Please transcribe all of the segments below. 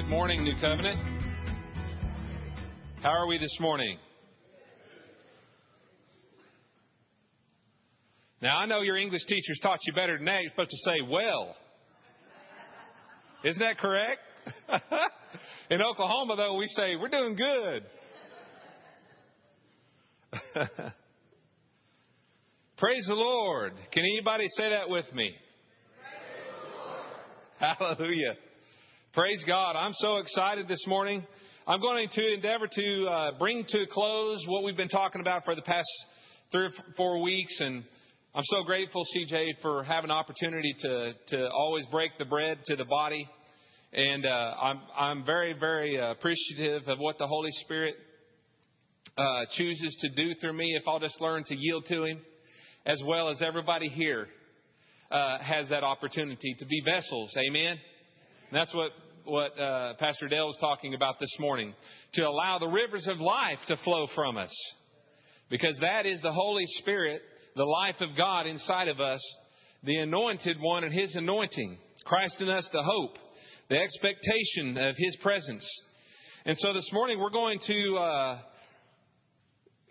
Good morning, New Covenant. How are we this morning? Now, I know your English teachers taught you better than that. You're supposed to say, well. Isn't that correct? In Oklahoma, though, we say, we're doing good. Praise the Lord. Can anybody say that with me? Hallelujah. Praise God. I'm so excited this morning. I'm going to endeavor to uh, bring to a close what we've been talking about for the past three or four weeks. And I'm so grateful, CJ, for having an opportunity to, to always break the bread to the body. And uh, I'm, I'm very, very appreciative of what the Holy Spirit uh, chooses to do through me if I'll just learn to yield to Him, as well as everybody here uh, has that opportunity to be vessels. Amen. And that's what what uh, Pastor Dale was talking about this morning. To allow the rivers of life to flow from us, because that is the Holy Spirit, the life of God inside of us, the anointed one and His anointing, Christ in us, the hope, the expectation of His presence. And so this morning we're going to. Uh,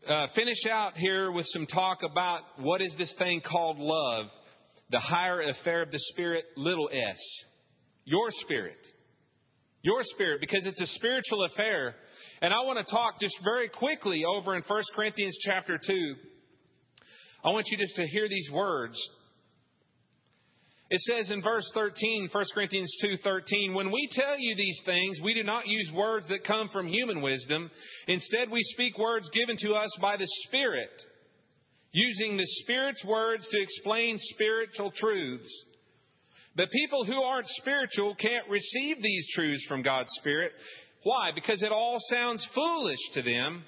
uh, finish out here with some talk about what is this thing called love, the higher affair of the Spirit, little s. Your spirit. Your spirit, because it's a spiritual affair. And I want to talk just very quickly over in 1 Corinthians chapter 2. I want you just to hear these words. It says in verse 13, 1 Corinthians 2:13, "When we tell you these things, we do not use words that come from human wisdom. Instead, we speak words given to us by the Spirit, using the Spirit's words to explain spiritual truths. But people who aren't spiritual can't receive these truths from God's Spirit. Why? Because it all sounds foolish to them,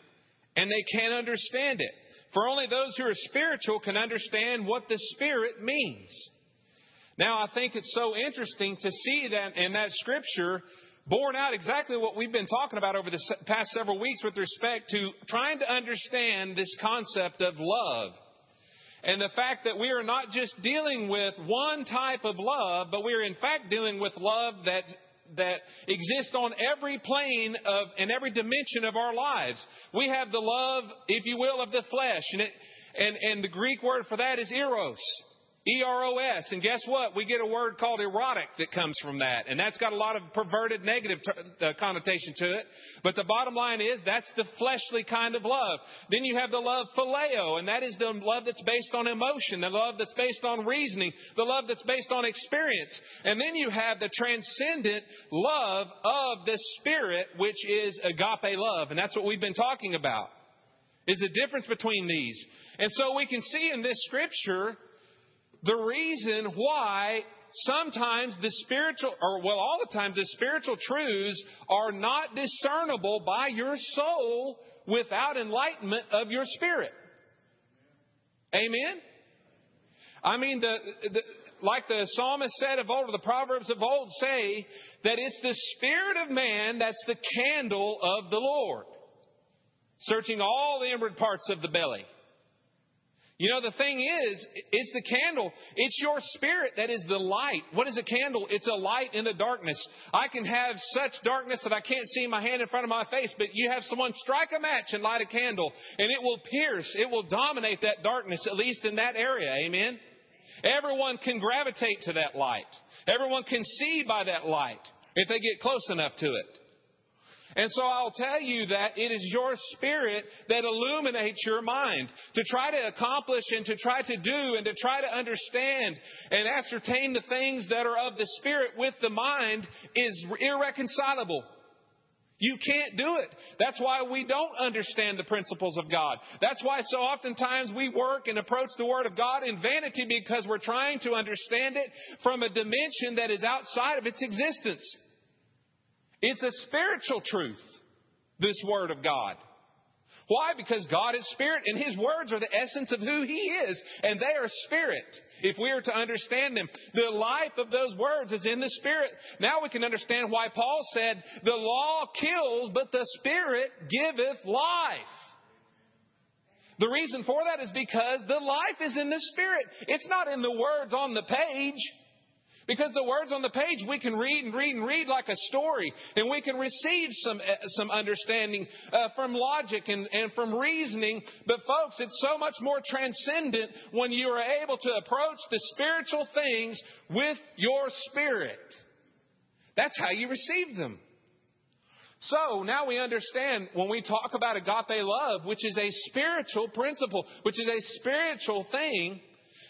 and they can't understand it. For only those who are spiritual can understand what the Spirit means." Now, I think it's so interesting to see that in that scripture borne out exactly what we've been talking about over the past several weeks with respect to trying to understand this concept of love. And the fact that we are not just dealing with one type of love, but we are in fact dealing with love that that exists on every plane of and every dimension of our lives. We have the love, if you will, of the flesh, and it, and and the Greek word for that is eros. E R O S. And guess what? We get a word called erotic that comes from that. And that's got a lot of perverted negative t- uh, connotation to it. But the bottom line is that's the fleshly kind of love. Then you have the love phileo, and that is the love that's based on emotion, the love that's based on reasoning, the love that's based on experience. And then you have the transcendent love of the Spirit, which is agape love. And that's what we've been talking about. Is the difference between these. And so we can see in this scripture the reason why sometimes the spiritual, or well, all the time, the spiritual truths are not discernible by your soul without enlightenment of your spirit. Amen? I mean, the, the, like the psalmist said of old, or the Proverbs of old say, that it's the spirit of man that's the candle of the Lord, searching all the inward parts of the belly. You know, the thing is, it's the candle. It's your spirit that is the light. What is a candle? It's a light in the darkness. I can have such darkness that I can't see my hand in front of my face, but you have someone strike a match and light a candle, and it will pierce, it will dominate that darkness, at least in that area. Amen? Everyone can gravitate to that light. Everyone can see by that light if they get close enough to it. And so I'll tell you that it is your spirit that illuminates your mind to try to accomplish and to try to do and to try to understand and ascertain the things that are of the spirit with the mind is irreconcilable. You can't do it. That's why we don't understand the principles of God. That's why so oftentimes we work and approach the Word of God in vanity because we're trying to understand it from a dimension that is outside of its existence. It's a spiritual truth, this Word of God. Why? Because God is spirit and His words are the essence of who He is, and they are spirit. If we are to understand them, the life of those words is in the spirit. Now we can understand why Paul said, The law kills, but the spirit giveth life. The reason for that is because the life is in the spirit. It's not in the words on the page. Because the words on the page we can read and read and read like a story, and we can receive some, uh, some understanding uh, from logic and, and from reasoning. But, folks, it's so much more transcendent when you are able to approach the spiritual things with your spirit. That's how you receive them. So now we understand when we talk about agape love, which is a spiritual principle, which is a spiritual thing,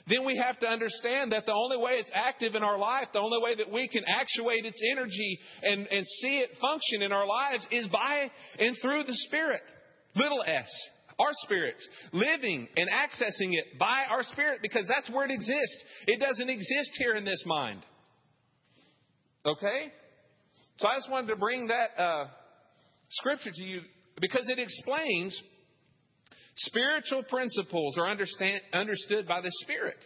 then we have to understand that the only way it's active in our life, the only way that we can actuate its energy and, and see it function in our lives is by and through the Spirit. Little s. Our spirits. Living and accessing it by our spirit because that's where it exists. It doesn't exist here in this mind. Okay? So I just wanted to bring that uh, scripture to you because it explains spiritual principles are understood by the Spirit.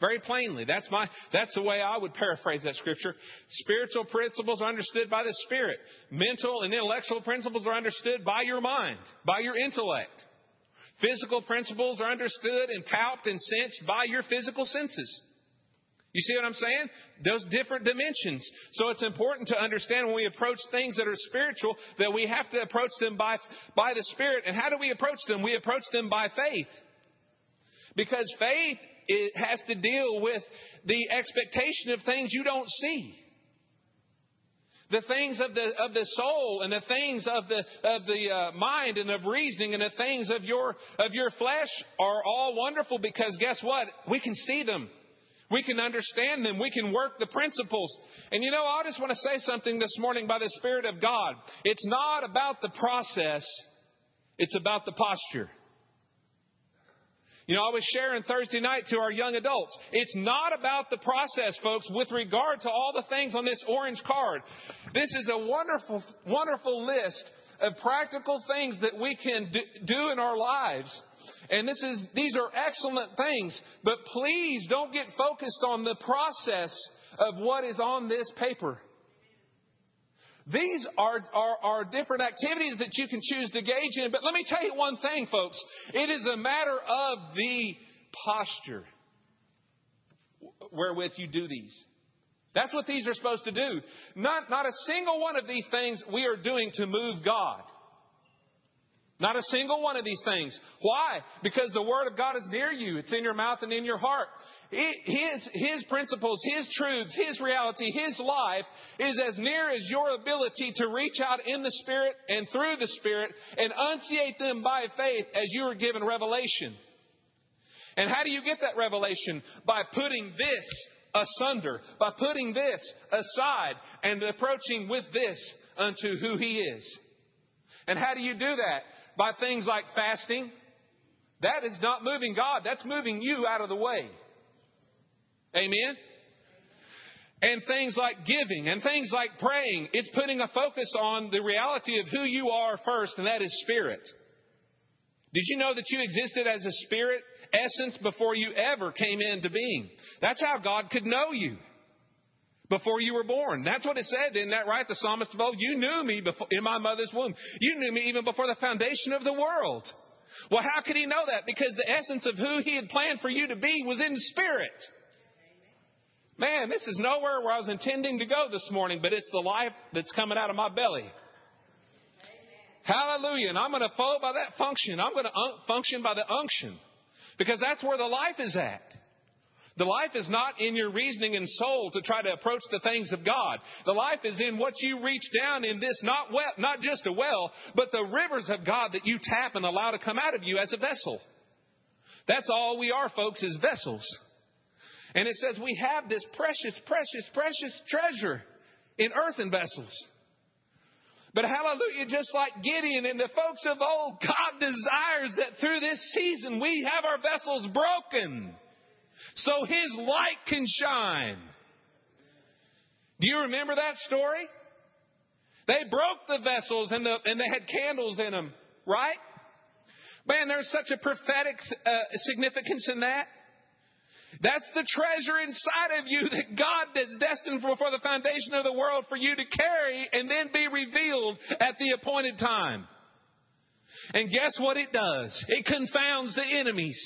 Very plainly. That's my that's the way I would paraphrase that scripture. Spiritual principles are understood by the Spirit. Mental and intellectual principles are understood by your mind, by your intellect. Physical principles are understood and palped and sensed by your physical senses. You see what I'm saying? Those different dimensions. So it's important to understand when we approach things that are spiritual that we have to approach them by, by the Spirit. And how do we approach them? We approach them by faith. Because faith it has to deal with the expectation of things you don't see. The things of the, of the soul and the things of the, of the uh, mind and of reasoning and the things of your, of your flesh are all wonderful because guess what? We can see them. We can understand them. We can work the principles. And you know, I just want to say something this morning by the Spirit of God. It's not about the process, it's about the posture. You know, I was sharing Thursday night to our young adults. It's not about the process, folks, with regard to all the things on this orange card. This is a wonderful, wonderful list of practical things that we can do in our lives and this is, these are excellent things, but please don't get focused on the process of what is on this paper. These are, are, are, different activities that you can choose to engage in. But let me tell you one thing, folks. It is a matter of the posture wherewith you do these. That's what these are supposed to do. Not, not a single one of these things we are doing to move God. Not a single one of these things. Why? Because the Word of God is near you. It's in your mouth and in your heart. his, his principles, His truths, His reality, His life is as near as your ability to reach out in the Spirit and through the Spirit and unciate them by faith as you are given revelation. And how do you get that revelation? By putting this asunder, by putting this aside and approaching with this unto who He is. And how do you do that? By things like fasting, that is not moving God. That's moving you out of the way. Amen? And things like giving and things like praying, it's putting a focus on the reality of who you are first, and that is spirit. Did you know that you existed as a spirit essence before you ever came into being? That's how God could know you before you were born. That's what it said, isn't that right? The psalmist of old, you knew me before, in my mother's womb. You knew me even before the foundation of the world. Well, how could he know that? Because the essence of who he had planned for you to be was in spirit. Man, this is nowhere where I was intending to go this morning, but it's the life that's coming out of my belly. Hallelujah. And I'm going to follow by that function. I'm going to un- uh, function by the unction because that's where the life is at. The life is not in your reasoning and soul to try to approach the things of God. The life is in what you reach down in this, not well, not just a well, but the rivers of God that you tap and allow to come out of you as a vessel. That's all we are, folks, is vessels. And it says we have this precious, precious, precious treasure in earthen vessels. But hallelujah, just like Gideon and the folks of old, God desires that through this season we have our vessels broken so his light can shine. Do you remember that story? They broke the vessels and, the, and they had candles in them, right? Man, there's such a prophetic uh, significance in that. That's the treasure inside of you that God is destined for, for the foundation of the world for you to carry and then be revealed at the appointed time. And guess what it does? It confounds the enemies.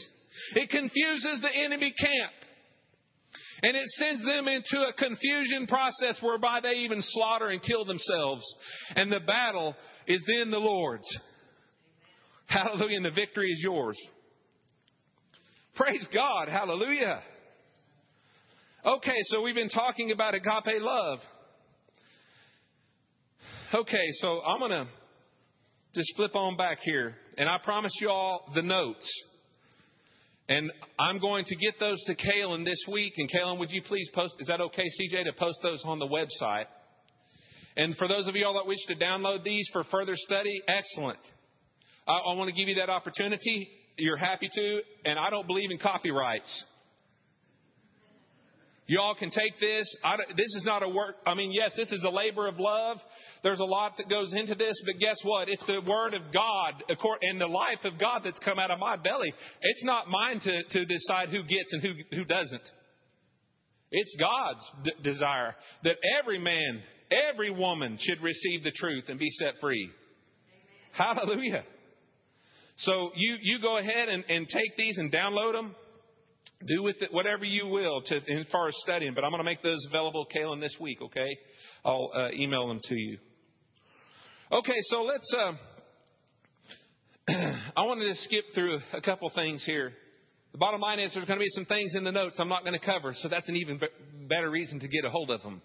It confuses the enemy camp. And it sends them into a confusion process whereby they even slaughter and kill themselves. And the battle is then the Lord's. Hallelujah. And the victory is yours. Praise God. Hallelujah. Okay, so we've been talking about agape love. Okay, so I'm going to just flip on back here. And I promise you all the notes. And I'm going to get those to Kalen this week. And Kalen, would you please post? Is that okay, CJ, to post those on the website? And for those of you all that wish to download these for further study, excellent. I, I want to give you that opportunity. You're happy to, and I don't believe in copyrights. Y'all can take this. I, this is not a work. I mean, yes, this is a labor of love. There's a lot that goes into this, but guess what? It's the Word of God and the life of God that's come out of my belly. It's not mine to, to decide who gets and who, who doesn't. It's God's d- desire that every man, every woman should receive the truth and be set free. Amen. Hallelujah. So you, you go ahead and, and take these and download them. Do with it whatever you will to, as far as studying, but I'm going to make those available, Kalen, this week, okay? I'll uh, email them to you. Okay, so let's. Uh, I wanted to skip through a couple things here. The bottom line is there's going to be some things in the notes I'm not going to cover, so that's an even better reason to get a hold of them.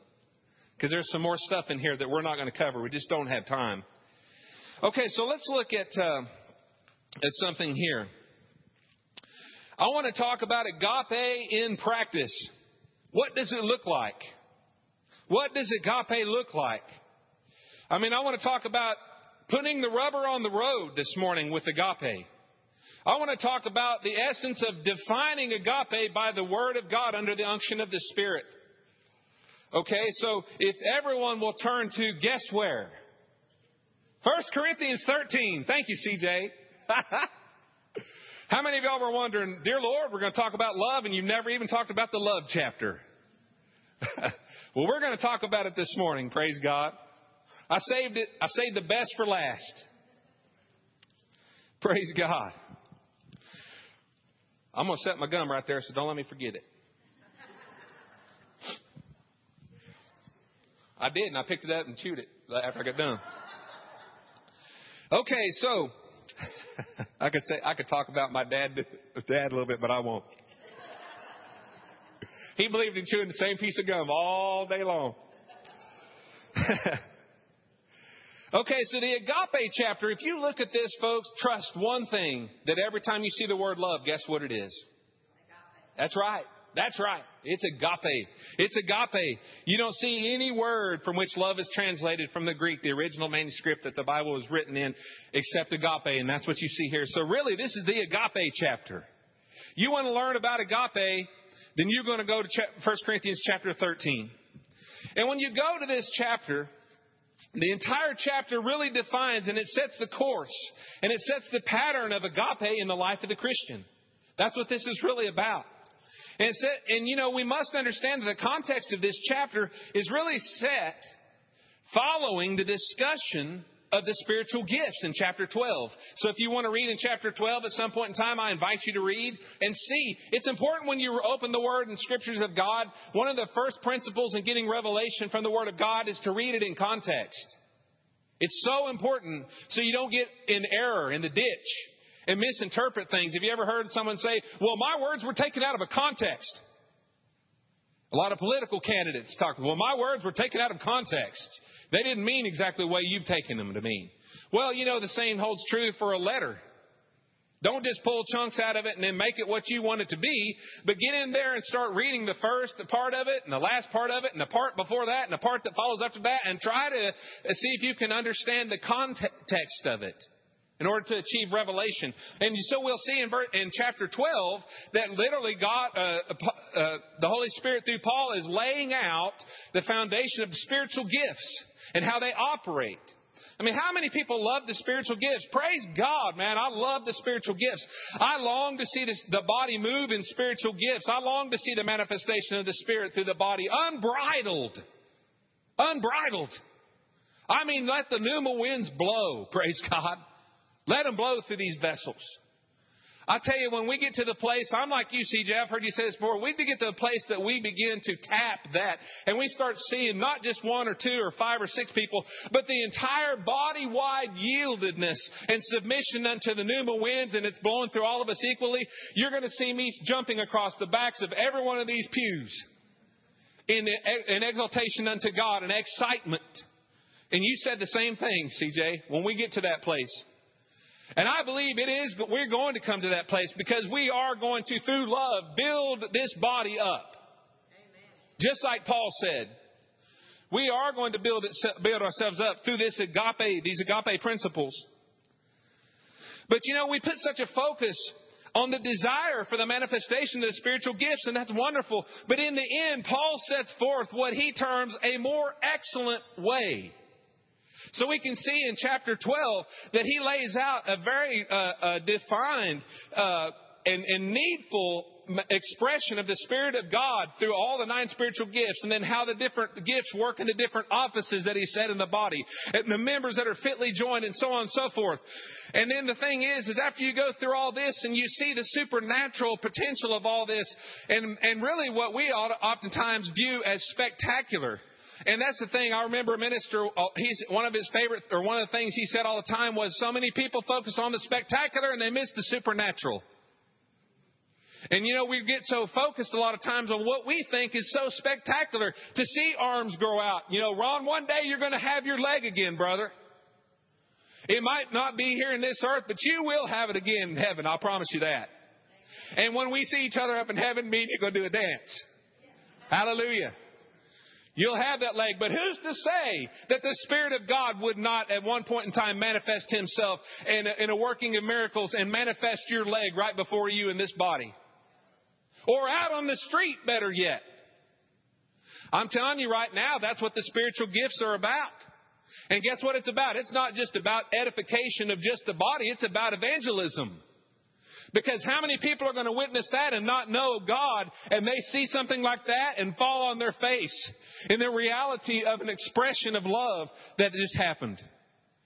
Because there's some more stuff in here that we're not going to cover. We just don't have time. Okay, so let's look at, uh, at something here. I want to talk about agape in practice. What does it look like? What does agape look like? I mean, I want to talk about putting the rubber on the road this morning with agape. I want to talk about the essence of defining agape by the Word of God under the unction of the Spirit. Okay, so if everyone will turn to guess where? 1 Corinthians 13. Thank you, CJ. How many of y'all were wondering, Dear Lord, we're going to talk about love, and you've never even talked about the love chapter? well, we're going to talk about it this morning, praise God. I saved it, I saved the best for last. Praise God. I'm going to set my gum right there, so don't let me forget it. I did, and I picked it up and chewed it after I got done. Okay, so I could say I could talk about my dad dad a little bit, but I won't. He believed in chewing the same piece of gum all day long. okay, so the agape chapter, if you look at this, folks, trust one thing that every time you see the word love, guess what it is? That's right. That's right. It's agape. It's agape. You don't see any word from which love is translated from the Greek, the original manuscript that the Bible was written in, except agape, and that's what you see here. So really, this is the agape chapter. You want to learn about agape, then you're going to go to 1 Corinthians chapter 13. And when you go to this chapter, the entire chapter really defines and it sets the course and it sets the pattern of agape in the life of the Christian. That's what this is really about. And, and you know, we must understand that the context of this chapter is really set following the discussion of the spiritual gifts in chapter 12. So if you want to read in chapter 12 at some point in time, I invite you to read and see. It's important when you open the Word and Scriptures of God, one of the first principles in getting revelation from the Word of God is to read it in context. It's so important so you don't get in error in the ditch and misinterpret things. Have you ever heard someone say, well, my words were taken out of a context? A lot of political candidates talk, well, my words were taken out of context. They didn't mean exactly the way you've taken them to mean. Well, you know, the same holds true for a letter. Don't just pull chunks out of it and then make it what you want it to be, but get in there and start reading the first part of it and the last part of it and the part before that and the part that follows after that and try to see if you can understand the context of it in order to achieve revelation. And so we'll see in, in chapter 12 that literally God, uh, uh, uh, the Holy Spirit through Paul is laying out the foundation of spiritual gifts and how they operate. I mean, how many people love the spiritual gifts? Praise God, man. I love the spiritual gifts. I long to see this, the body move in spiritual gifts. I long to see the manifestation of the Spirit through the body unbridled. Unbridled. I mean, let the pneuma winds blow. Praise God. Let them blow through these vessels. I tell you, when we get to the place, I'm like you, CJ, I've heard you say this before, we get to the place that we begin to tap that and we start seeing not just one or two or five or six people, but the entire body wide yieldedness and submission unto the pneuma winds and it's blowing through all of us equally. You're going to see me jumping across the backs of every one of these pews in, in exaltation unto God and excitement. And you said the same thing, CJ, when we get to that place. And I believe it is, that we're going to come to that place because we are going to, through love, build this body up. Amen. Just like Paul said. We are going to build, it, build ourselves up through this agape, these agape principles. But you know, we put such a focus on the desire for the manifestation of the spiritual gifts, and that's wonderful. But in the end, Paul sets forth what he terms a more excellent way. So we can see in chapter 12 that he lays out a very uh, uh, defined uh, and, and needful expression of the Spirit of God through all the nine spiritual gifts, and then how the different gifts work in the different offices that He set in the body, and the members that are fitly joined, and so on and so forth. And then the thing is, is after you go through all this and you see the supernatural potential of all this, and, and really what we ought oftentimes view as spectacular. And that's the thing. I remember a minister, uh, he's, one of his favorite, or one of the things he said all the time was so many people focus on the spectacular and they miss the supernatural. And you know, we get so focused a lot of times on what we think is so spectacular to see arms grow out. You know, Ron, one day you're going to have your leg again, brother. It might not be here in this earth, but you will have it again in heaven. I'll promise you that. And when we see each other up in heaven, me and you go do a dance. Hallelujah. You'll have that leg, but who's to say that the Spirit of God would not at one point in time manifest Himself in a, in a working of miracles and manifest your leg right before you in this body? Or out on the street, better yet. I'm telling you right now, that's what the spiritual gifts are about. And guess what it's about? It's not just about edification of just the body, it's about evangelism. Because how many people are going to witness that and not know God and they see something like that and fall on their face in the reality of an expression of love that just happened?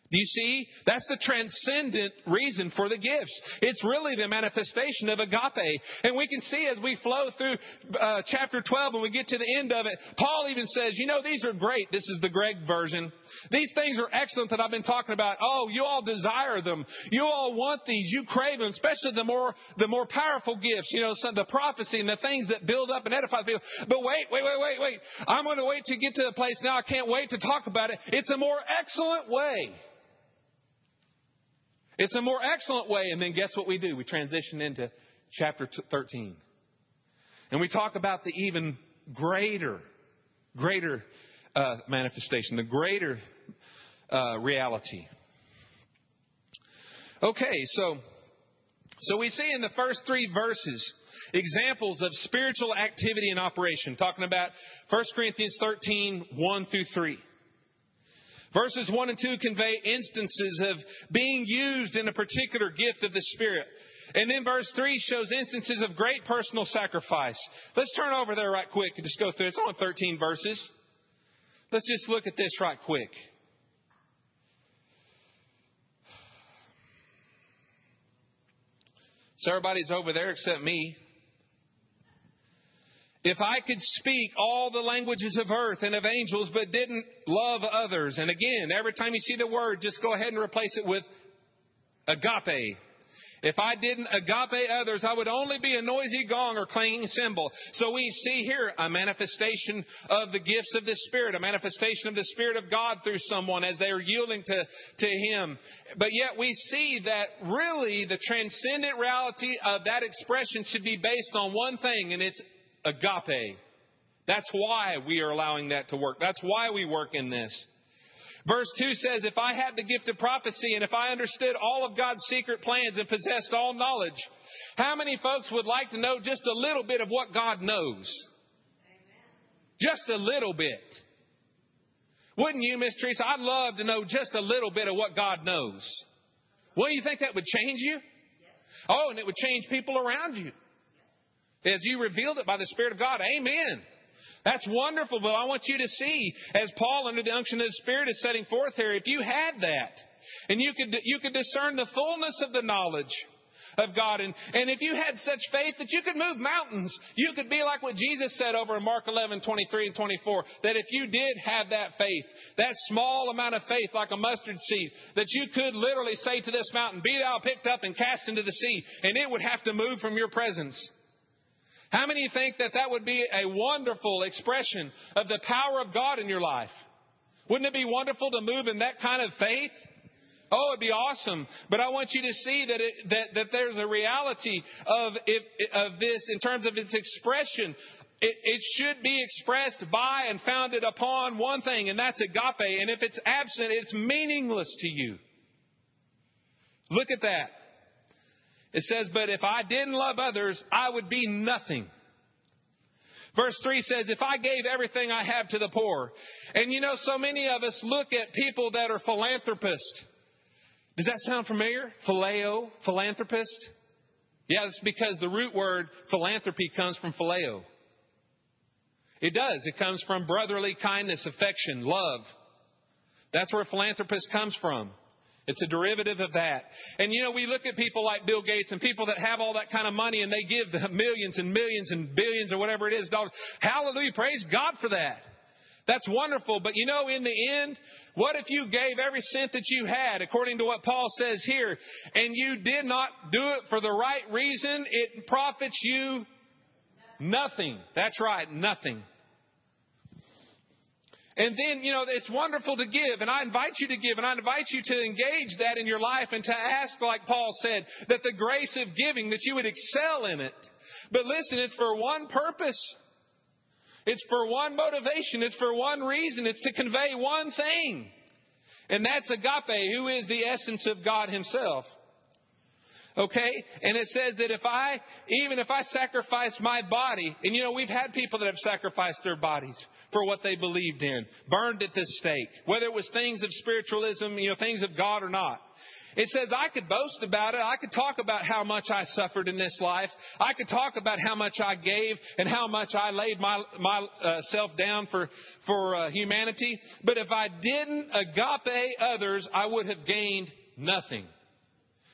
Do you see? That's the transcendent reason for the gifts. It's really the manifestation of agape. And we can see as we flow through uh, chapter 12 and we get to the end of it, Paul even says, you know, these are great. This is the Greg version. These things are excellent that I've been talking about. Oh, you all desire them. You all want these. You crave them, especially the more, the more powerful gifts, you know, some, the prophecy and the things that build up and edify the people. But wait, wait, wait, wait, wait. I'm going to wait to get to the place now. I can't wait to talk about it. It's a more excellent way. It's a more excellent way. And then guess what we do? We transition into chapter 13. And we talk about the even greater, greater uh, manifestation, the greater uh, reality. Okay, so so we see in the first three verses examples of spiritual activity and operation, talking about 1 Corinthians 13, 1 through 3. Verses 1 and 2 convey instances of being used in a particular gift of the Spirit. And then verse 3 shows instances of great personal sacrifice. Let's turn over there right quick and just go through. It's only 13 verses. Let's just look at this right quick. So everybody's over there except me. If I could speak all the languages of earth and of angels, but didn't love others, and again, every time you see the word, just go ahead and replace it with agape. If I didn't agape others, I would only be a noisy gong or clanging cymbal. So we see here a manifestation of the gifts of the Spirit, a manifestation of the Spirit of God through someone as they are yielding to, to Him. But yet we see that really the transcendent reality of that expression should be based on one thing, and it's agape. That's why we are allowing that to work. That's why we work in this. Verse 2 says, If I had the gift of prophecy and if I understood all of God's secret plans and possessed all knowledge, how many folks would like to know just a little bit of what God knows? Just a little bit. Wouldn't you, Miss Teresa? I'd love to know just a little bit of what God knows. Well, you think that would change you? Oh, and it would change people around you. As you revealed it by the Spirit of God. Amen. That's wonderful, but I want you to see, as Paul, under the unction of the Spirit, is setting forth here, if you had that, and you could, you could discern the fullness of the knowledge of God. And, and if you had such faith that you could move mountains, you could be like what Jesus said over in Mark 11, 23 and 24, that if you did have that faith, that small amount of faith like a mustard seed, that you could literally say to this mountain, be thou picked up and cast into the sea, and it would have to move from your presence. How many think that that would be a wonderful expression of the power of God in your life? Wouldn't it be wonderful to move in that kind of faith? Oh, it'd be awesome. But I want you to see that, it, that, that there's a reality of, it, of this in terms of its expression. It, it should be expressed by and founded upon one thing, and that's agape. And if it's absent, it's meaningless to you. Look at that. It says, But if I didn't love others, I would be nothing. Verse 3 says, If I gave everything I have to the poor. And you know, so many of us look at people that are philanthropists. Does that sound familiar? Phileo, philanthropist? Yeah, it's because the root word philanthropy comes from phileo. It does. It comes from brotherly kindness, affection, love. That's where philanthropist comes from. It's a derivative of that. And you know, we look at people like Bill Gates and people that have all that kind of money and they give the millions and millions and billions or whatever it is dollars. Hallelujah. Praise God for that. That's wonderful. But you know, in the end, what if you gave every cent that you had, according to what Paul says here, and you did not do it for the right reason? It profits you nothing. That's right, nothing. And then, you know, it's wonderful to give, and I invite you to give, and I invite you to engage that in your life and to ask, like Paul said, that the grace of giving, that you would excel in it. But listen, it's for one purpose. It's for one motivation. It's for one reason. It's to convey one thing. And that's agape, who is the essence of God Himself. Okay? And it says that if I, even if I sacrifice my body, and you know, we've had people that have sacrificed their bodies for what they believed in, burned at the stake, whether it was things of spiritualism, you know, things of God or not. It says I could boast about it. I could talk about how much I suffered in this life. I could talk about how much I gave and how much I laid my myself uh, down for for uh, humanity. But if I didn't agape others, I would have gained nothing.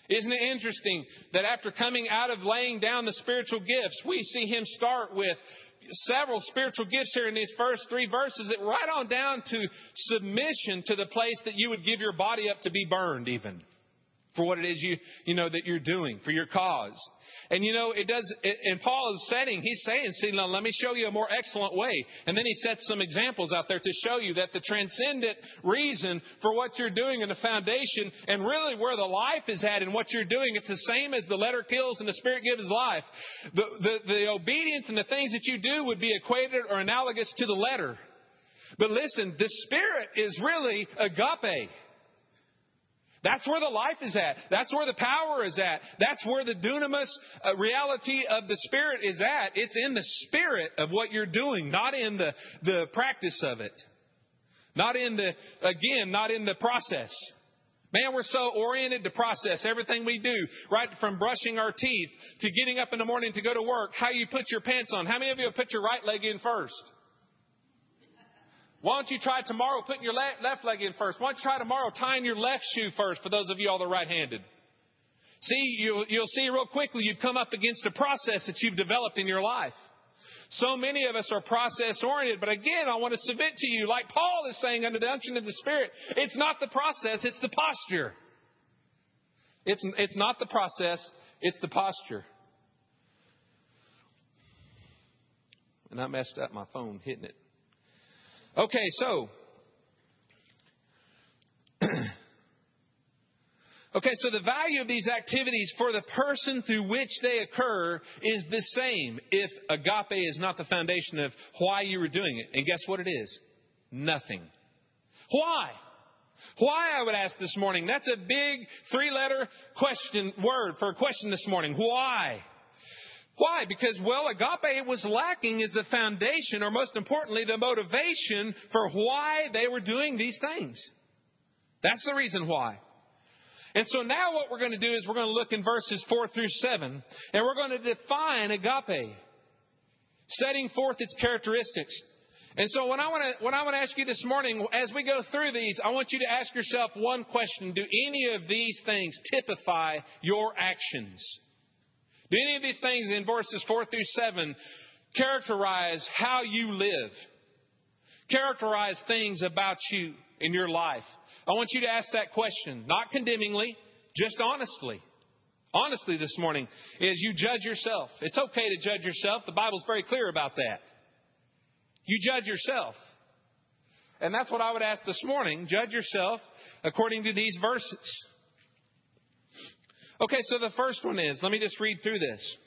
Isn't it interesting that after coming out of laying down the spiritual gifts, we see him start with several spiritual gifts here in these first three verses, it right on down to submission to the place that you would give your body up to be burned, even for what it is you, you know, that you're doing, for your cause. And you know, it does, and Paul is setting, he's saying, see, now let me show you a more excellent way. And then he sets some examples out there to show you that the transcendent reason for what you're doing in the foundation and really where the life is at and what you're doing, it's the same as the letter kills and the spirit gives life. The, the, the obedience and the things that you do would be equated or analogous to the letter. But listen, the spirit is really agape. That's where the life is at. That's where the power is at. That's where the dunamis uh, reality of the Spirit is at. It's in the spirit of what you're doing, not in the, the practice of it. Not in the, again, not in the process. Man, we're so oriented to process everything we do, right from brushing our teeth to getting up in the morning to go to work, how you put your pants on. How many of you put your right leg in first? Why don't you try tomorrow putting your left leg in first? Why don't you try tomorrow tying your left shoe first for those of you all that are right-handed? See, you, you'll see real quickly you've come up against a process that you've developed in your life. So many of us are process oriented, but again, I want to submit to you, like Paul is saying under the unction of the Spirit, it's not the process, it's the posture. It's, it's not the process, it's the posture. And I messed up my phone hitting it. Okay, so. okay, so the value of these activities for the person through which they occur is the same if agape is not the foundation of why you were doing it. And guess what it is? Nothing. Why? Why, I would ask this morning. That's a big three letter question word for a question this morning. Why? Why? Because, well, agape was lacking is the foundation, or most importantly, the motivation for why they were doing these things. That's the reason why. And so now what we're going to do is we're going to look in verses 4 through 7, and we're going to define agape, setting forth its characteristics. And so when I want to when I want to ask you this morning, as we go through these, I want you to ask yourself one question: Do any of these things typify your actions? Do any of these things in verses 4 through 7 characterize how you live? Characterize things about you in your life? I want you to ask that question, not condemningly, just honestly. Honestly, this morning, is you judge yourself. It's okay to judge yourself. The Bible's very clear about that. You judge yourself. And that's what I would ask this morning. Judge yourself according to these verses. Okay, so the first one is let me just read through this.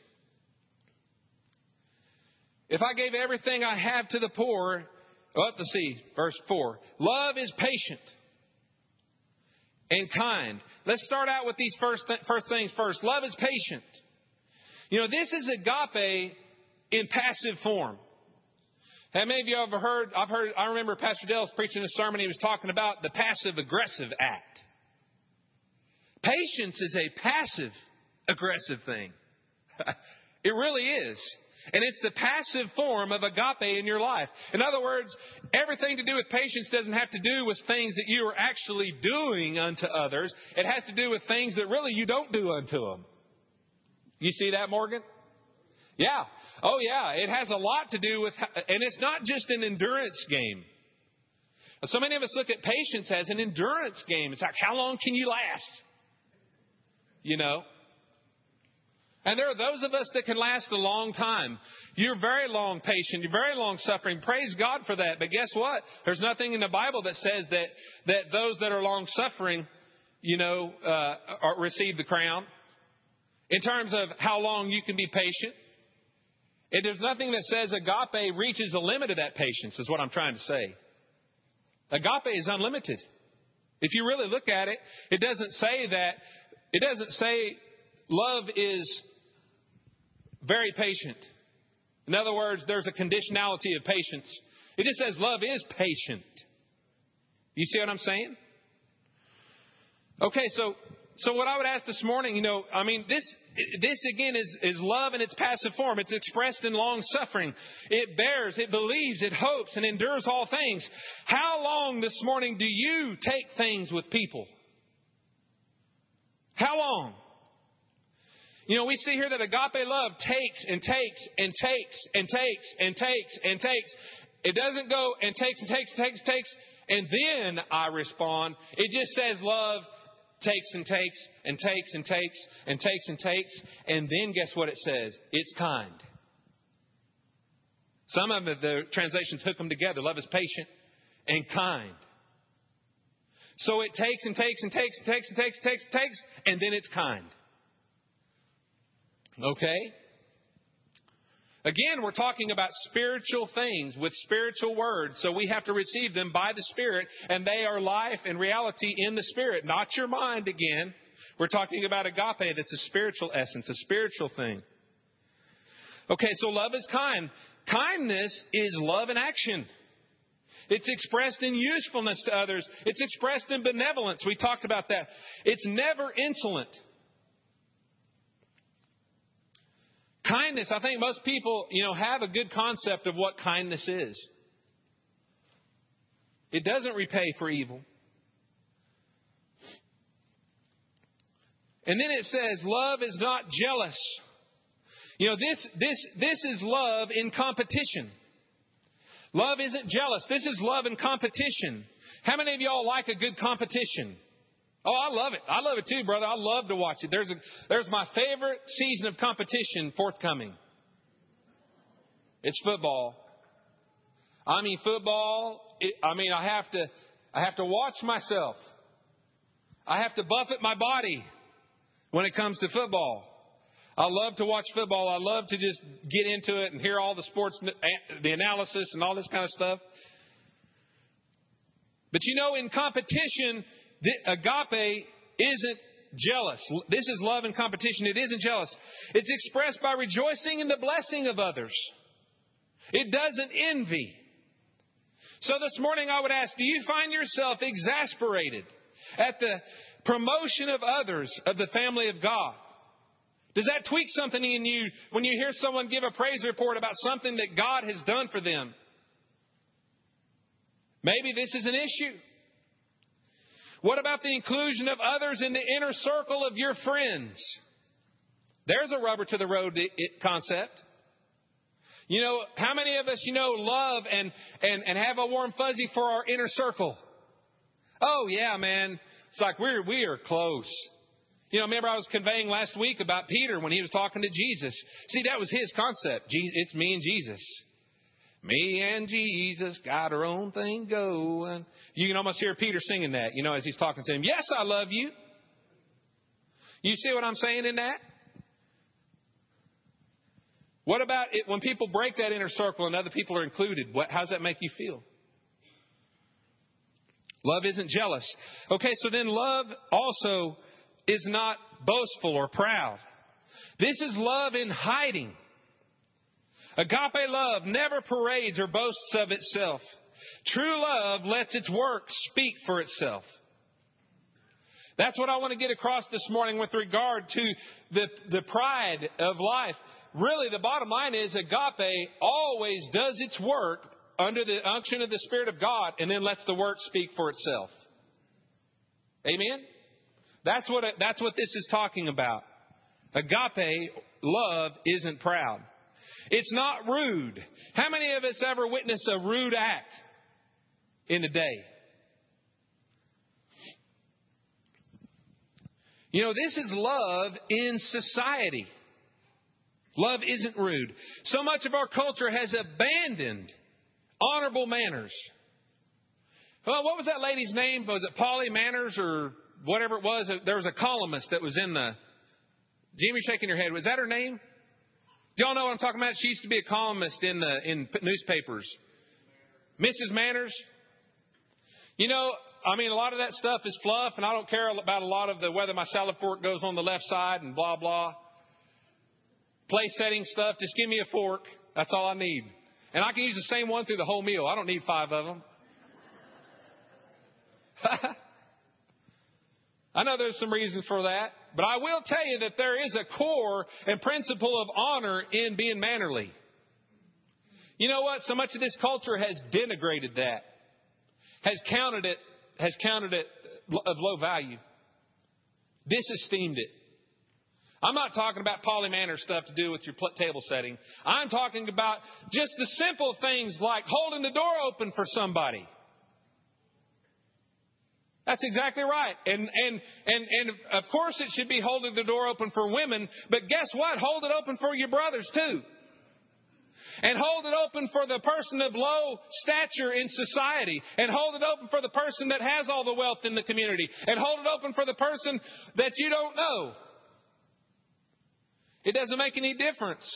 If I gave everything I have to the poor, oh, let's see, verse 4. Love is patient and kind. Let's start out with these first, th- first things first. Love is patient. You know, this is agape in passive form. Have many of you ever heard? I've heard. I remember Pastor Dell's preaching a sermon. He was talking about the passive aggressive act. Patience is a passive aggressive thing. it really is. And it's the passive form of agape in your life. In other words, everything to do with patience doesn't have to do with things that you are actually doing unto others. It has to do with things that really you don't do unto them. You see that, Morgan? Yeah. Oh, yeah. It has a lot to do with, and it's not just an endurance game. So many of us look at patience as an endurance game. It's like, how long can you last? You know? And there are those of us that can last a long time. You're very long patient. You're very long suffering. Praise God for that. But guess what? There's nothing in the Bible that says that, that those that are long suffering, you know, uh, receive the crown. In terms of how long you can be patient. And there's nothing that says agape reaches a limit of that patience, is what I'm trying to say. Agape is unlimited. If you really look at it, it doesn't say that, it doesn't say love is very patient. In other words, there's a conditionality of patience. It just says love is patient. You see what I'm saying? Okay, so so what I would ask this morning, you know, I mean, this this again is, is love in its passive form. It's expressed in long suffering. It bears, it believes, it hopes, and endures all things. How long this morning do you take things with people? How long? You know, we see here that agape love takes and takes and takes and takes and takes and takes. It doesn't go and takes and takes and takes and takes, and then I respond. It just says love takes and takes and takes and takes and takes and takes. And then guess what it says? It's kind. Some of the translations hook them together. Love is patient and kind. So it takes and takes and takes and takes and takes and takes and takes, and then it's kind. Okay? Again, we're talking about spiritual things with spiritual words, so we have to receive them by the Spirit, and they are life and reality in the Spirit, not your mind again. We're talking about agape that's a spiritual essence, a spiritual thing. Okay, so love is kind. Kindness is love in action. It's expressed in usefulness to others. It's expressed in benevolence. We talked about that. It's never insolent. Kindness, I think most people, you know, have a good concept of what kindness is. It doesn't repay for evil. And then it says, love is not jealous. You know, this, this, this is love in competition. Love isn't jealous. This is love and competition. How many of y'all like a good competition? Oh, I love it. I love it too, brother. I love to watch it. There's, a, there's my favorite season of competition forthcoming. It's football. I mean, football. It, I mean, I have to, I have to watch myself. I have to buffet my body when it comes to football. I love to watch football. I love to just get into it and hear all the sports, the analysis and all this kind of stuff. But you know, in competition, agape isn't jealous. This is love and competition. It isn't jealous. It's expressed by rejoicing in the blessing of others. It doesn't envy. So this morning I would ask, do you find yourself exasperated at the promotion of others of the family of God? Does that tweak something in you when you hear someone give a praise report about something that God has done for them? Maybe this is an issue. What about the inclusion of others in the inner circle of your friends? There's a rubber to the road concept. You know, how many of us, you know, love and, and, and have a warm fuzzy for our inner circle? Oh, yeah, man. It's like we're, we are close. You know, remember I was conveying last week about Peter when he was talking to Jesus. See, that was his concept. It's me and Jesus. Me and Jesus got our own thing going. You can almost hear Peter singing that, you know, as he's talking to him. Yes, I love you. You see what I'm saying in that? What about it, when people break that inner circle and other people are included? What, how does that make you feel? Love isn't jealous. Okay, so then love also is not boastful or proud. This is love in hiding. Agape love never parades or boasts of itself. True love lets its work speak for itself. That's what I want to get across this morning with regard to the, the pride of life. Really, the bottom line is agape always does its work under the unction of the Spirit of God and then lets the work speak for itself. Amen? That's what, that's what this is talking about. Agape love isn't proud. It's not rude. How many of us ever witnessed a rude act in a day? You know, this is love in society. Love isn't rude. So much of our culture has abandoned honorable manners. Well, what was that lady's name? Was it Polly Manners or whatever it was? There was a columnist that was in the. Jimmy shaking your head. Was that her name? Do y'all know what I'm talking about? She used to be a columnist in the in newspapers. Mrs. Manners. You know, I mean, a lot of that stuff is fluff, and I don't care about a lot of the whether my salad fork goes on the left side and blah blah. Place setting stuff. Just give me a fork. That's all I need, and I can use the same one through the whole meal. I don't need five of them. I know there's some reasons for that, but I will tell you that there is a core and principle of honor in being mannerly. You know what? So much of this culture has denigrated that, has counted it, has counted it of low value, disesteemed it. I'm not talking about Polly Manner stuff to do with your table setting. I'm talking about just the simple things like holding the door open for somebody. That's exactly right. And, and, and, and of course it should be holding the door open for women, but guess what? Hold it open for your brothers too. And hold it open for the person of low stature in society. And hold it open for the person that has all the wealth in the community. And hold it open for the person that you don't know. It doesn't make any difference.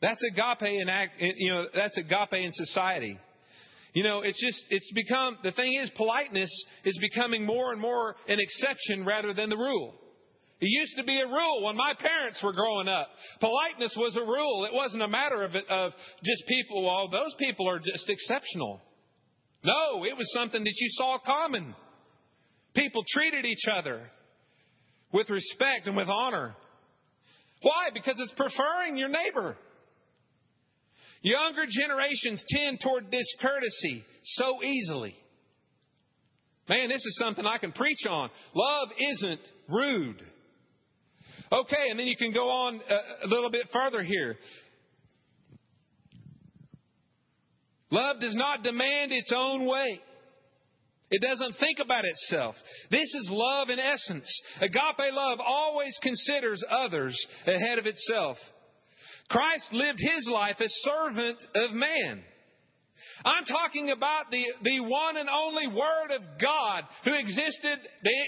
That's agape in act, you know, that's agape in society. You know, it's just, it's become, the thing is, politeness is becoming more and more an exception rather than the rule. It used to be a rule when my parents were growing up. Politeness was a rule. It wasn't a matter of, of just people, well, those people are just exceptional. No, it was something that you saw common. People treated each other with respect and with honor. Why? Because it's preferring your neighbor. Younger generations tend toward discourtesy so easily. Man, this is something I can preach on. Love isn't rude. Okay, and then you can go on uh, a, little bit further here. Love does not demand its own way. It doesn't think about itself. This is love in essence. Agape love always considers others ahead of itself. Christ lived his life as servant of man. I'm talking about the, the one and only Word of God who existed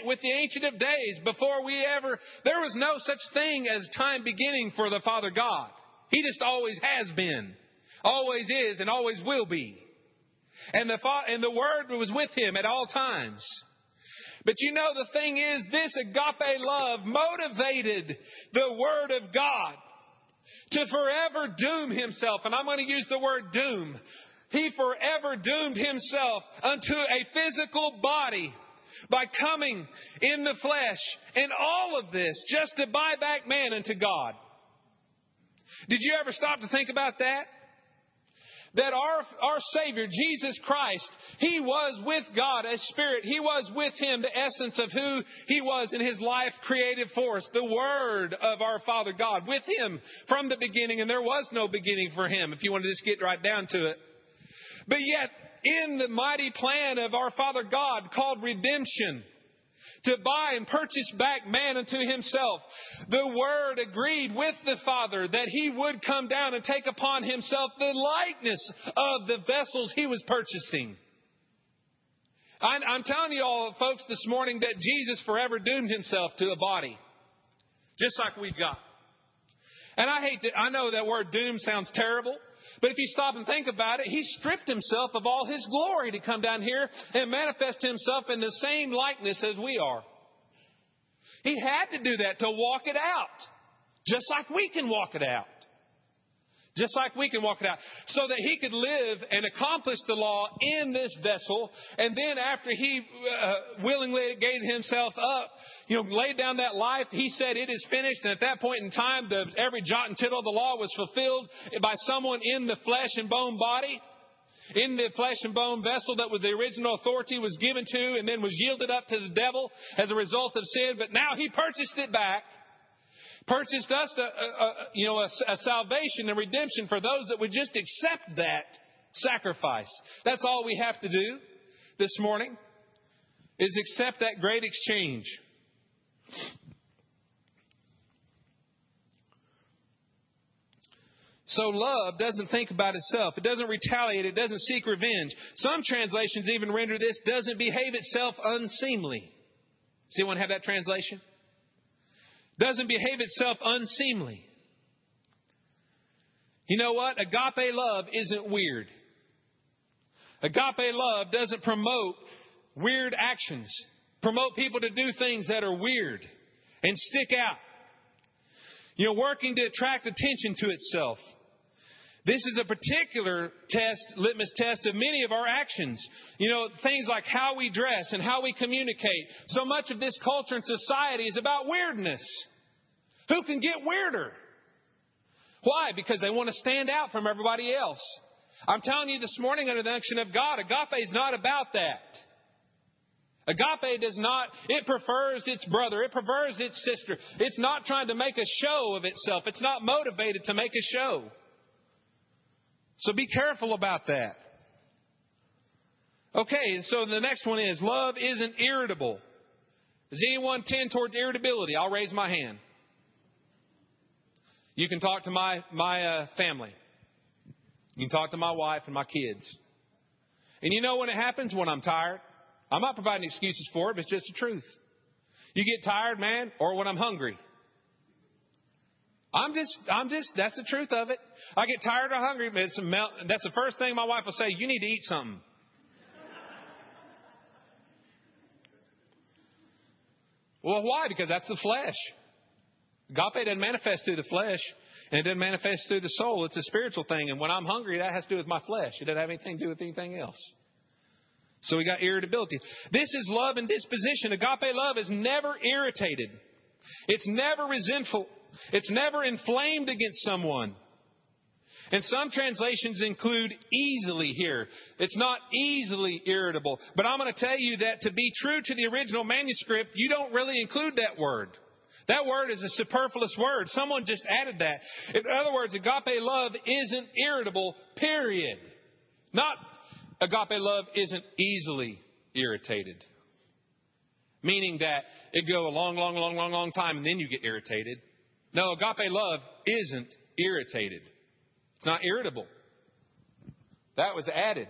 with the Ancient of Days before we ever, there was no such thing as time beginning for the Father God. He just always has been, always is, and always will be. And the, and the Word was with him at all times. But you know, the thing is, this agape love motivated the Word of God to forever doom himself. And I'm going to use the word doom. He forever doomed himself unto a physical body by coming in the flesh and all of this just to buy back man unto God. Did you ever stop to think about that? That our, our Savior, Jesus Christ, He was with God as Spirit. He was with Him, the essence of who He was in His life created for us, the Word of our Father God, with Him from the beginning, and there was no beginning for Him, if you want to just get right down to it. But yet, in the mighty plan of our Father God called redemption, to buy and purchase back man unto himself. The Word agreed with the Father that he would come down and take upon himself the likeness of the vessels he was purchasing. I'm telling you all, folks, this morning that Jesus forever doomed himself to a body, just like we've got. And I hate to, I know that word doom sounds terrible. But if you stop and think about it, he stripped himself of all his glory to come down here and manifest himself in the same likeness as we are. He had to do that to walk it out, just like we can walk it out. Just like we can walk it out. So that he could live and accomplish the law in this vessel. And then after he uh, willingly gave himself up, you know, laid down that life, he said, it is finished. And at that point in time, the, every jot and tittle of the law was fulfilled by someone in the flesh and bone body in the flesh and bone vessel that was the original authority was given to and then was yielded up to the devil as a result of sin. But now he purchased it back purchased us a, a, a you know, a, a salvation and redemption for those that would just accept that sacrifice. That's all we have to do this morning is accept that great exchange. So love doesn't think about itself. It doesn't retaliate. It doesn't seek revenge. Some translations even render this doesn't behave itself unseemly. Does anyone have that translation? Doesn't behave itself unseemly. You know what? Agape love isn't weird. Agape love doesn't promote weird actions, promote people to do things that are weird and stick out. You know, working to attract attention to itself. This is a particular test, litmus test of many of our actions. You know, things like how we dress and how we communicate. So much of this culture and society is about weirdness. Who can get weirder? Why? Because they want to stand out from everybody else. I'm telling you this morning under the unction of God, agape is not about that. Agape does not, it prefers its brother, it prefers its sister. It's not trying to make a show of itself, it's not motivated to make a show. So be careful about that. Okay, so the next one is love isn't irritable. Does anyone tend towards irritability? I'll raise my hand. You can talk to my, my uh, family. You can talk to my wife and my kids. And you know when it happens? When I'm tired. I'm not providing excuses for it, but it's just the truth. You get tired, man, or when I'm hungry. I'm just, I'm just, that's the truth of it. I get tired or hungry, but it's melt, that's the first thing my wife will say, you need to eat something. well, why? Because that's the flesh. Agape doesn't manifest through the flesh, and it doesn't manifest through the soul. It's a spiritual thing. And when I'm hungry, that has to do with my flesh. It doesn't have anything to do with anything else. So we got irritability. This is love and disposition. Agape love is never irritated. It's never resentful. It's never inflamed against someone. And some translations include easily here. It's not easily irritable. But I'm going to tell you that to be true to the original manuscript, you don't really include that word. That word is a superfluous word. Someone just added that. In other words, agape love isn't irritable, period. Not agape love isn't easily irritated. Meaning that it go a long, long, long, long, long time and then you get irritated. No, agape love isn't irritated. It's not irritable. That was added.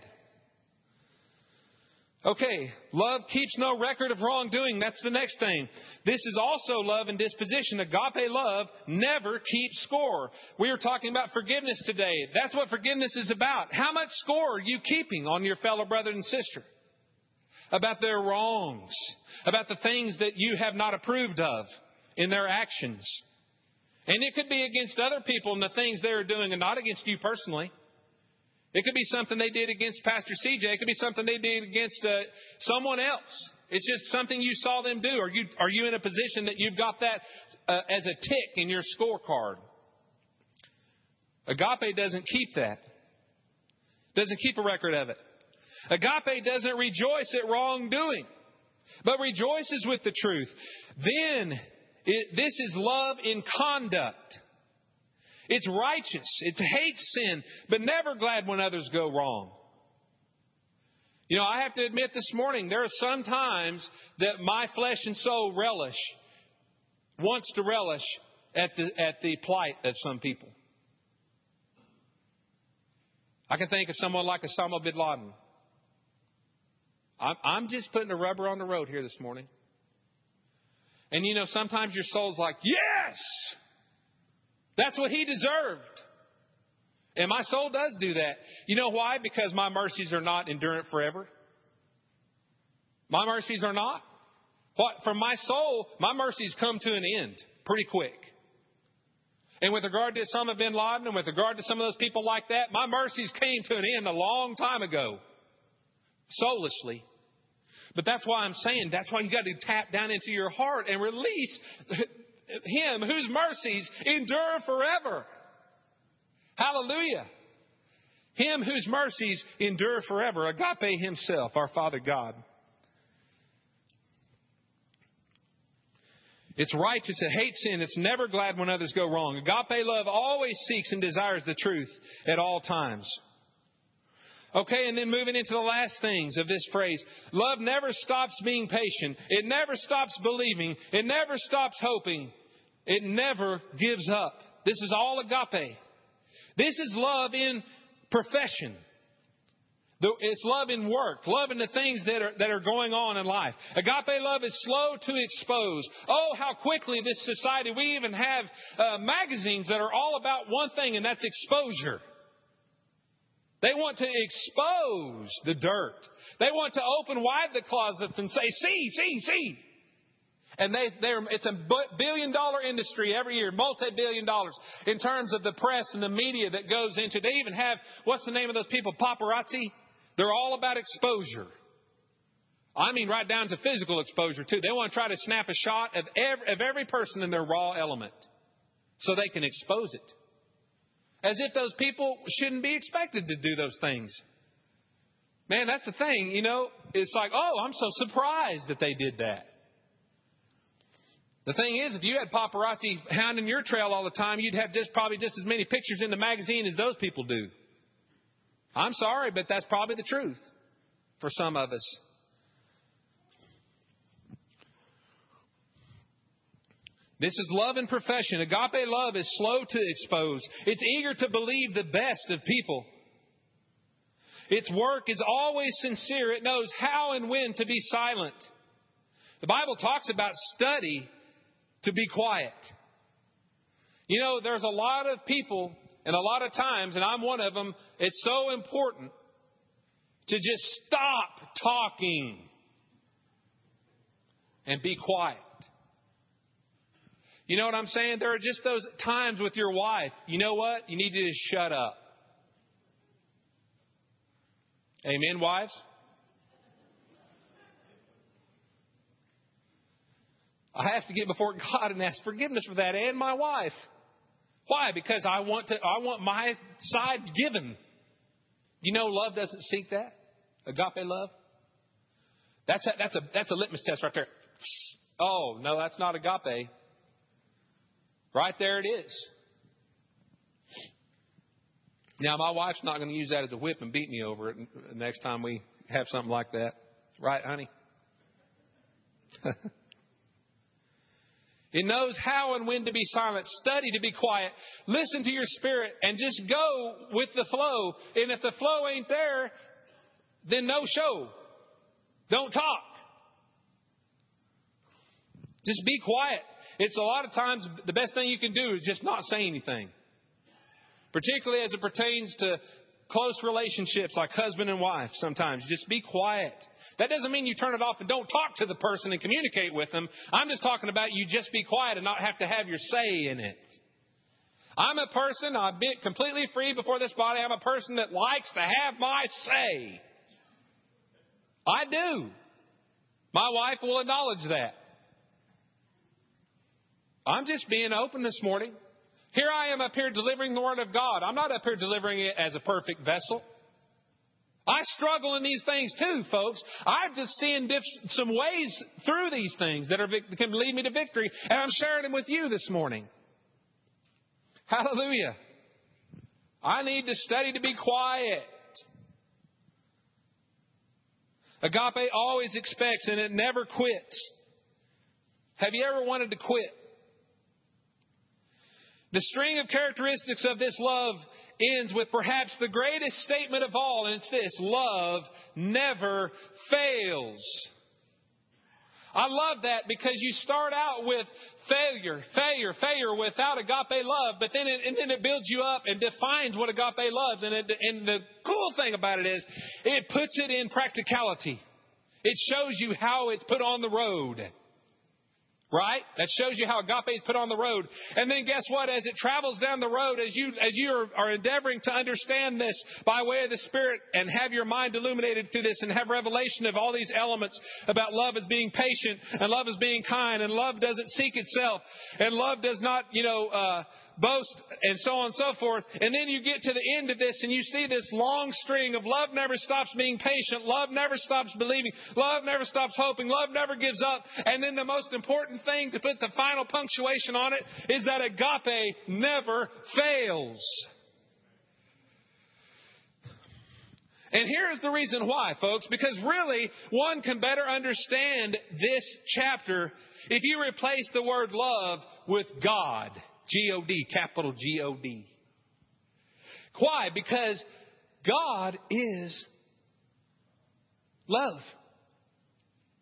Okay, love keeps no record of wrongdoing. That's the next thing. This is also love and disposition. Agape love never keeps score. We are talking about forgiveness today. That's what forgiveness is about. How much score are you keeping on your fellow brother and sister? About their wrongs, about the things that you have not approved of in their actions. And it could be against other people and the things they're doing and not against you personally. It could be something they did against Pastor CJ. It could be something they did against uh, someone else. It's just something you saw them do. Are you, are you in a position that you've got that uh, as a tick in your scorecard? Agape doesn't keep that. Doesn't keep a record of it. Agape doesn't rejoice at wrongdoing, but rejoices with the truth. Then, it, this is love in conduct. It's righteous. It hates sin, but never glad when others go wrong. You know, I have to admit this morning, there are some times that my flesh and soul relish, wants to relish at the, at the plight of some people. I can think of someone like Osama bin Laden. I'm, I'm just putting a rubber on the road here this morning. And you know, sometimes your soul's like, yes! That's what he deserved. And my soul does do that. You know why? Because my mercies are not endurant forever. My mercies are not. What? From my soul, my mercies come to an end pretty quick. And with regard to Osama bin Laden and with regard to some of those people like that, my mercies came to an end a long time ago. Soullessly. But that's why I'm saying that's why you got to tap down into your heart and release him whose mercies endure forever. Hallelujah. Him whose mercies endure forever. Agape himself, our Father God. It's righteous. It hates sin. It's never glad when others go wrong. Agape love always seeks and desires the truth at all times. Okay, and then moving into the last things of this phrase. Love never stops being patient. It never stops believing. It never stops hoping. It never gives up. This is all agape. This is love in profession. It's love in work, love in the things that are, that are going on in life. Agape love is slow to expose. Oh, how quickly this society, we even have uh, magazines that are all about one thing, and that's exposure. They want to expose the dirt. They want to open wide the closets and say, see, see, see. And they, they're, it's a billion dollar industry every year, multi billion dollars in terms of the press and the media that goes into. They even have, what's the name of those people? Paparazzi? They're all about exposure. I mean, right down to physical exposure, too. They want to try to snap a shot of every, of every person in their raw element so they can expose it. As if those people shouldn't be expected to do those things. Man, that's the thing, you know. It's like, oh, I'm so surprised that they did that. The thing is, if you had paparazzi hounding your trail all the time, you'd have just probably just as many pictures in the magazine as those people do. I'm sorry, but that's probably the truth for some of us. This is love and profession. Agape love is slow to expose. It's eager to believe the best of people. Its work is always sincere. It knows how and when to be silent. The Bible talks about study to be quiet. You know, there's a lot of people and a lot of times, and I'm one of them, it's so important to just stop talking and be quiet. You know what I'm saying? There are just those times with your wife. You know what? You need to just shut up. Amen, wives? I have to get before God and ask forgiveness for that and my wife. Why? Because I want to I want my side given. You know love doesn't seek that? Agape love? That's a, that's a that's a litmus test right there. Oh, no, that's not agape. Right there it is. Now, my wife's not going to use that as a whip and beat me over it next time we have something like that. Right, honey? It knows how and when to be silent. Study to be quiet. Listen to your spirit and just go with the flow. And if the flow ain't there, then no show. Don't talk. Just be quiet. It's a lot of times the best thing you can do is just not say anything. Particularly as it pertains to close relationships like husband and wife sometimes. Just be quiet. That doesn't mean you turn it off and don't talk to the person and communicate with them. I'm just talking about you just be quiet and not have to have your say in it. I'm a person, I've been completely free before this body. I'm a person that likes to have my say. I do. My wife will acknowledge that. I'm just being open this morning. Here I am up here delivering the Word of God. I'm not up here delivering it as a perfect vessel. I struggle in these things too, folks. I'm just seeing diff- some ways through these things that, are, that can lead me to victory, and I'm sharing them with you this morning. Hallelujah. I need to study to be quiet. Agape always expects and it never quits. Have you ever wanted to quit? The string of characteristics of this love ends with perhaps the greatest statement of all, and it's this love never fails. I love that because you start out with failure, failure, failure without agape love, but then it, and then it builds you up and defines what agape loves. And, it, and the cool thing about it is it puts it in practicality. It shows you how it's put on the road. Right? That shows you how agape is put on the road. And then guess what? As it travels down the road, as you, as you are, are endeavoring to understand this by way of the Spirit and have your mind illuminated through this and have revelation of all these elements about love as being patient and love as being kind and love doesn't seek itself and love does not, you know, uh, boast, and so on and so forth. And then you get to the end of this and you see this long string of love never stops being patient, love never stops believing, love never stops hoping, love never gives up. And then the most important thing to put the final punctuation on it is that agape never fails. And here's the reason why, folks, because really one can better understand this chapter if you replace the word love with God. G O D, capital G O D. Why? Because God is love.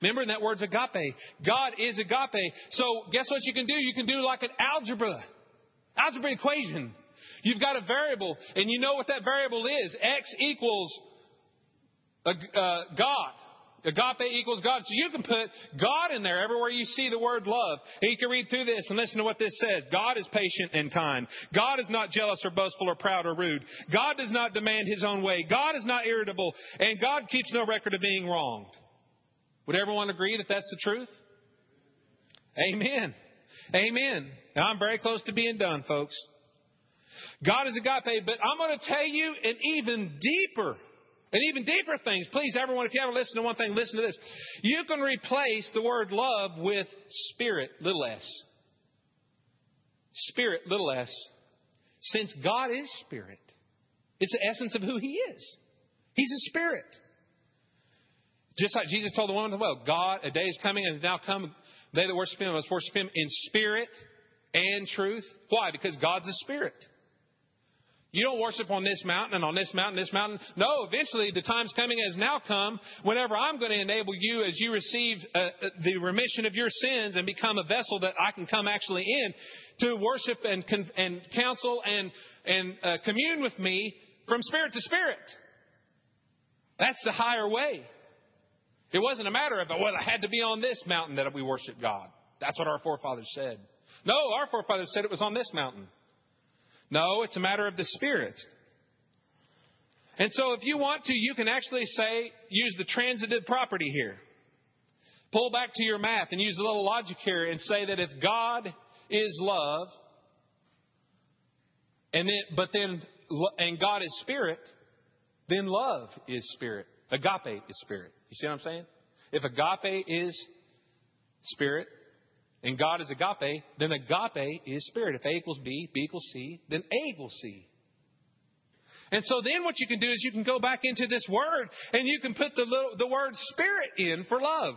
Remember, that word's agape. God is agape. So, guess what you can do? You can do like an algebra, algebra equation. You've got a variable, and you know what that variable is. X equals uh, God. Agape equals God. So you can put God in there everywhere you see the word love. And you can read through this and listen to what this says. God is patient and kind. God is not jealous or boastful or proud or rude. God does not demand his own way. God is not irritable. And God keeps no record of being wronged. Would everyone agree that that's the truth? Amen. Amen. Now I'm very close to being done, folks. God is agape, but I'm going to tell you an even deeper and even deeper things. Please, everyone, if you haven't listened to one thing, listen to this. You can replace the word love with spirit, little s. Spirit, little s. Since God is spirit, it's the essence of who He is. He's a spirit. Just like Jesus told the woman at the well, God, a day is coming and now come. They that worship Him must worship Him in spirit and truth. Why? Because God's a spirit. You don't worship on this mountain and on this mountain, this mountain. No, eventually the time's coming has now come whenever I'm going to enable you as you receive uh, uh, the remission of your sins and become a vessel that I can come actually in to worship and, and counsel and, and uh, commune with me from spirit to spirit. That's the higher way. It wasn't a matter of, well, I had to be on this mountain that we worship God. That's what our forefathers said. No, our forefathers said it was on this mountain. No, it's a matter of the Spirit. And so, if you want to, you can actually say, use the transitive property here. Pull back to your math and use a little logic here and say that if God is love, and then, but then, and God is spirit, then love is spirit. Agape is spirit. You see what I'm saying? If agape is spirit, and God is agape, then agape is spirit. If A equals B, B equals C, then A equals C. And so then what you can do is you can go back into this word and you can put the, little, the word spirit in for love.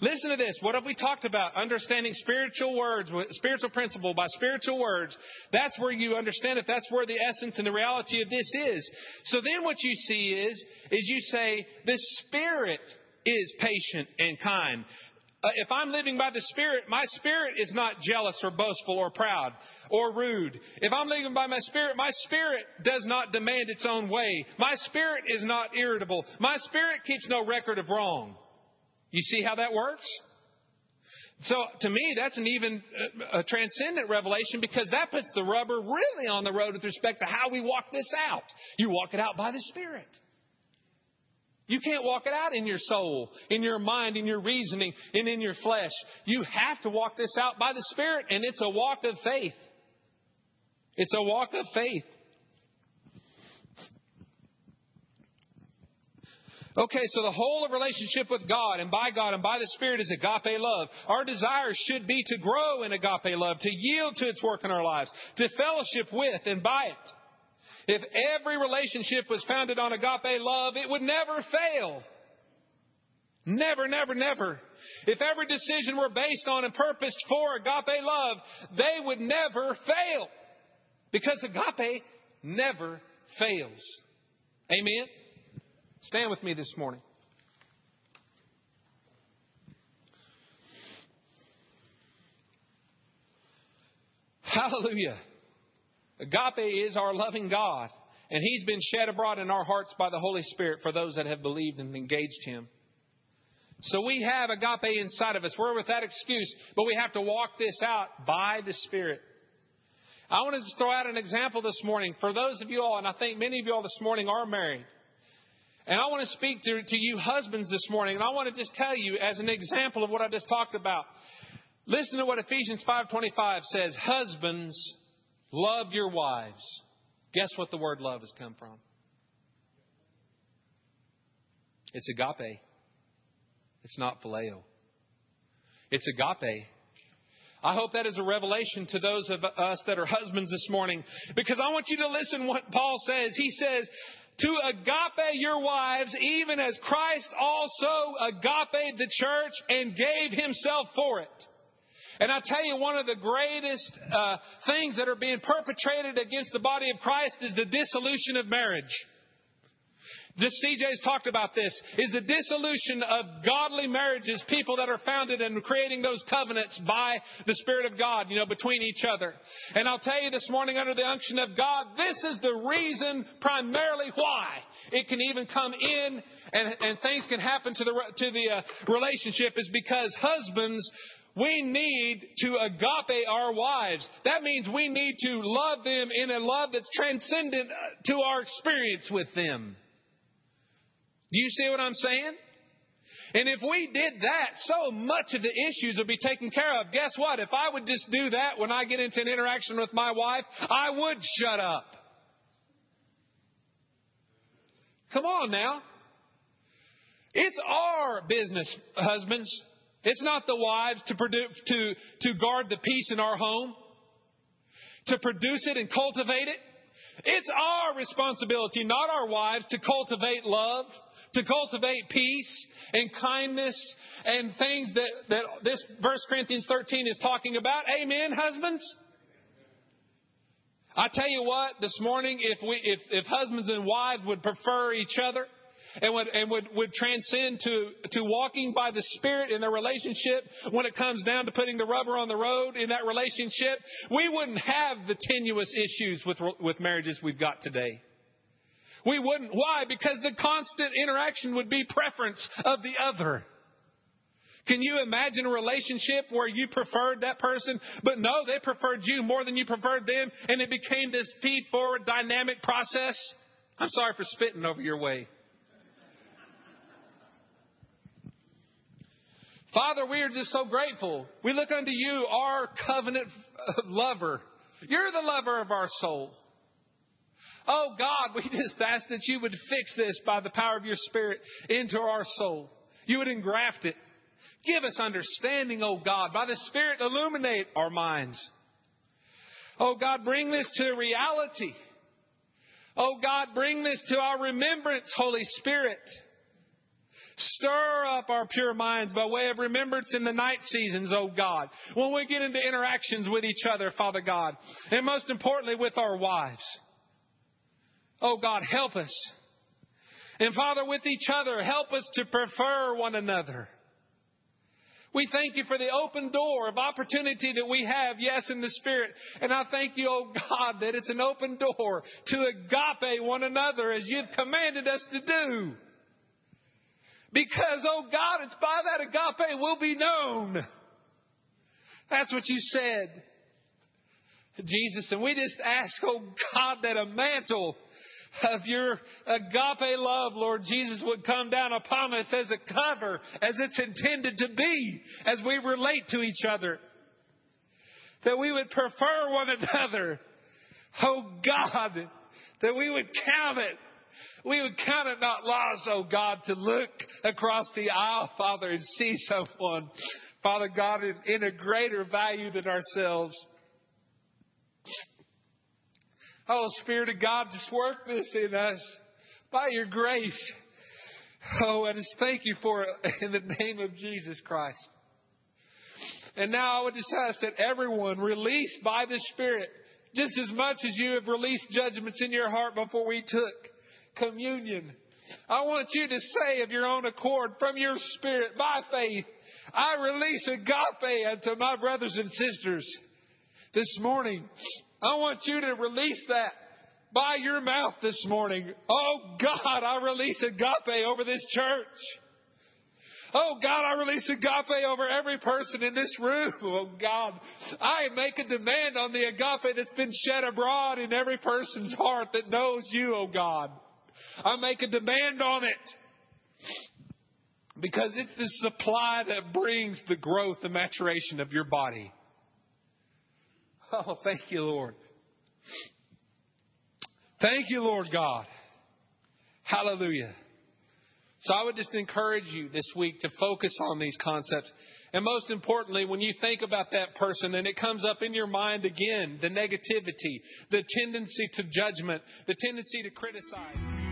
Listen to this. What have we talked about? Understanding spiritual words, spiritual principle by spiritual words. That's where you understand it. That's where the essence and the reality of this is. So then what you see is, is you say, the Spirit is patient and kind. Uh, if I'm living by the Spirit, my spirit is not jealous or boastful or proud or rude. If I'm living by my spirit, my spirit does not demand its own way. My spirit is not irritable. My spirit keeps no record of wrong. You see how that works? So to me, that's an even uh, a transcendent revelation because that puts the rubber really on the road with respect to how we walk this out. You walk it out by the Spirit. You can't walk it out in your soul, in your mind, in your reasoning, and in your flesh. You have to walk this out by the Spirit, and it's a walk of faith. It's a walk of faith. Okay, so the whole of relationship with God and by God and by the Spirit is agape love. Our desire should be to grow in agape love, to yield to its work in our lives, to fellowship with and by it. If every relationship was founded on agape love, it would never fail. Never, never, never. If every decision were based on and purposed for agape love, they would never fail. Because agape never fails. Amen? Stand with me this morning. Hallelujah. Agape is our loving God, and He's been shed abroad in our hearts by the Holy Spirit for those that have believed and engaged Him. So we have agape inside of us. We're without excuse, but we have to walk this out by the Spirit. I want to throw out an example this morning for those of you all, and I think many of you all this morning are married. And I want to speak to, to you husbands this morning, and I want to just tell you as an example of what I just talked about. Listen to what Ephesians 5:25 says, "Husbands, love your wives." Guess what the word love has come from? It's agape. It's not phileo. It's agape. I hope that is a revelation to those of us that are husbands this morning because I want you to listen what Paul says. He says, to agape your wives, even as Christ also agape the church and gave himself for it. And I tell you, one of the greatest uh, things that are being perpetrated against the body of Christ is the dissolution of marriage. Just CJ's talked about this, is the dissolution of godly marriages, people that are founded and creating those covenants by the Spirit of God, you know, between each other. And I'll tell you this morning under the unction of God, this is the reason primarily why it can even come in and, and things can happen to the, to the uh, relationship is because husbands we need to agape our wives. That means we need to love them in a love that's transcendent to our experience with them. Do you see what I'm saying? And if we did that, so much of the issues would be taken care of. Guess what? If I would just do that when I get into an interaction with my wife, I would shut up. Come on now. It's our business, husbands. It's not the wives to, produce, to, to guard the peace in our home, to produce it and cultivate it. It's our responsibility, not our wives, to cultivate love, to cultivate peace and kindness and things that, that this First Corinthians 13 is talking about. Amen, husbands? I tell you what, this morning, if we, if, if husbands and wives would prefer each other, and would, and would, would transcend to, to walking by the Spirit in their relationship when it comes down to putting the rubber on the road in that relationship, we wouldn't have the tenuous issues with, with marriages we've got today. We wouldn't. Why? Because the constant interaction would be preference of the other. Can you imagine a relationship where you preferred that person, but no, they preferred you more than you preferred them, and it became this feed forward dynamic process? I'm sorry for spitting over your way. Father, we are just so grateful. We look unto you, our covenant lover. You're the lover of our soul. Oh God, we just ask that you would fix this by the power of your Spirit into our soul. You would engraft it. Give us understanding, oh God. By the Spirit, illuminate our minds. Oh God, bring this to reality. Oh God, bring this to our remembrance, Holy Spirit. Stir up our pure minds by way of remembrance in the night seasons, oh God. When we get into interactions with each other, Father God. And most importantly, with our wives. Oh God, help us. And Father, with each other, help us to prefer one another. We thank you for the open door of opportunity that we have, yes, in the Spirit. And I thank you, oh God, that it's an open door to agape one another as you've commanded us to do. Because, oh God, it's by that agape we'll be known. That's what you said, Jesus. And we just ask, oh God, that a mantle of your agape love, Lord Jesus, would come down upon us as a cover, as it's intended to be, as we relate to each other. That we would prefer one another. Oh God, that we would count it we would count it not loss, oh God, to look across the aisle, Father, and see someone, Father God, in, in a greater value than ourselves. Oh, Spirit of God, just work this in us by your grace. Oh, I just thank you for it in the name of Jesus Christ. And now I would just ask that everyone released by the Spirit, just as much as you have released judgments in your heart before we took communion. I want you to say of your own accord, from your spirit, by faith, I release agape unto my brothers and sisters this morning. I want you to release that by your mouth this morning. Oh God, I release agape over this church. Oh God, I release agape over every person in this room. Oh God, I make a demand on the agape that's been shed abroad in every person's heart that knows you, oh God. I make a demand on it because it's the supply that brings the growth and maturation of your body. Oh, thank you, Lord. Thank you, Lord God. Hallelujah. So I would just encourage you this week to focus on these concepts. And most importantly, when you think about that person and it comes up in your mind again, the negativity, the tendency to judgment, the tendency to criticize.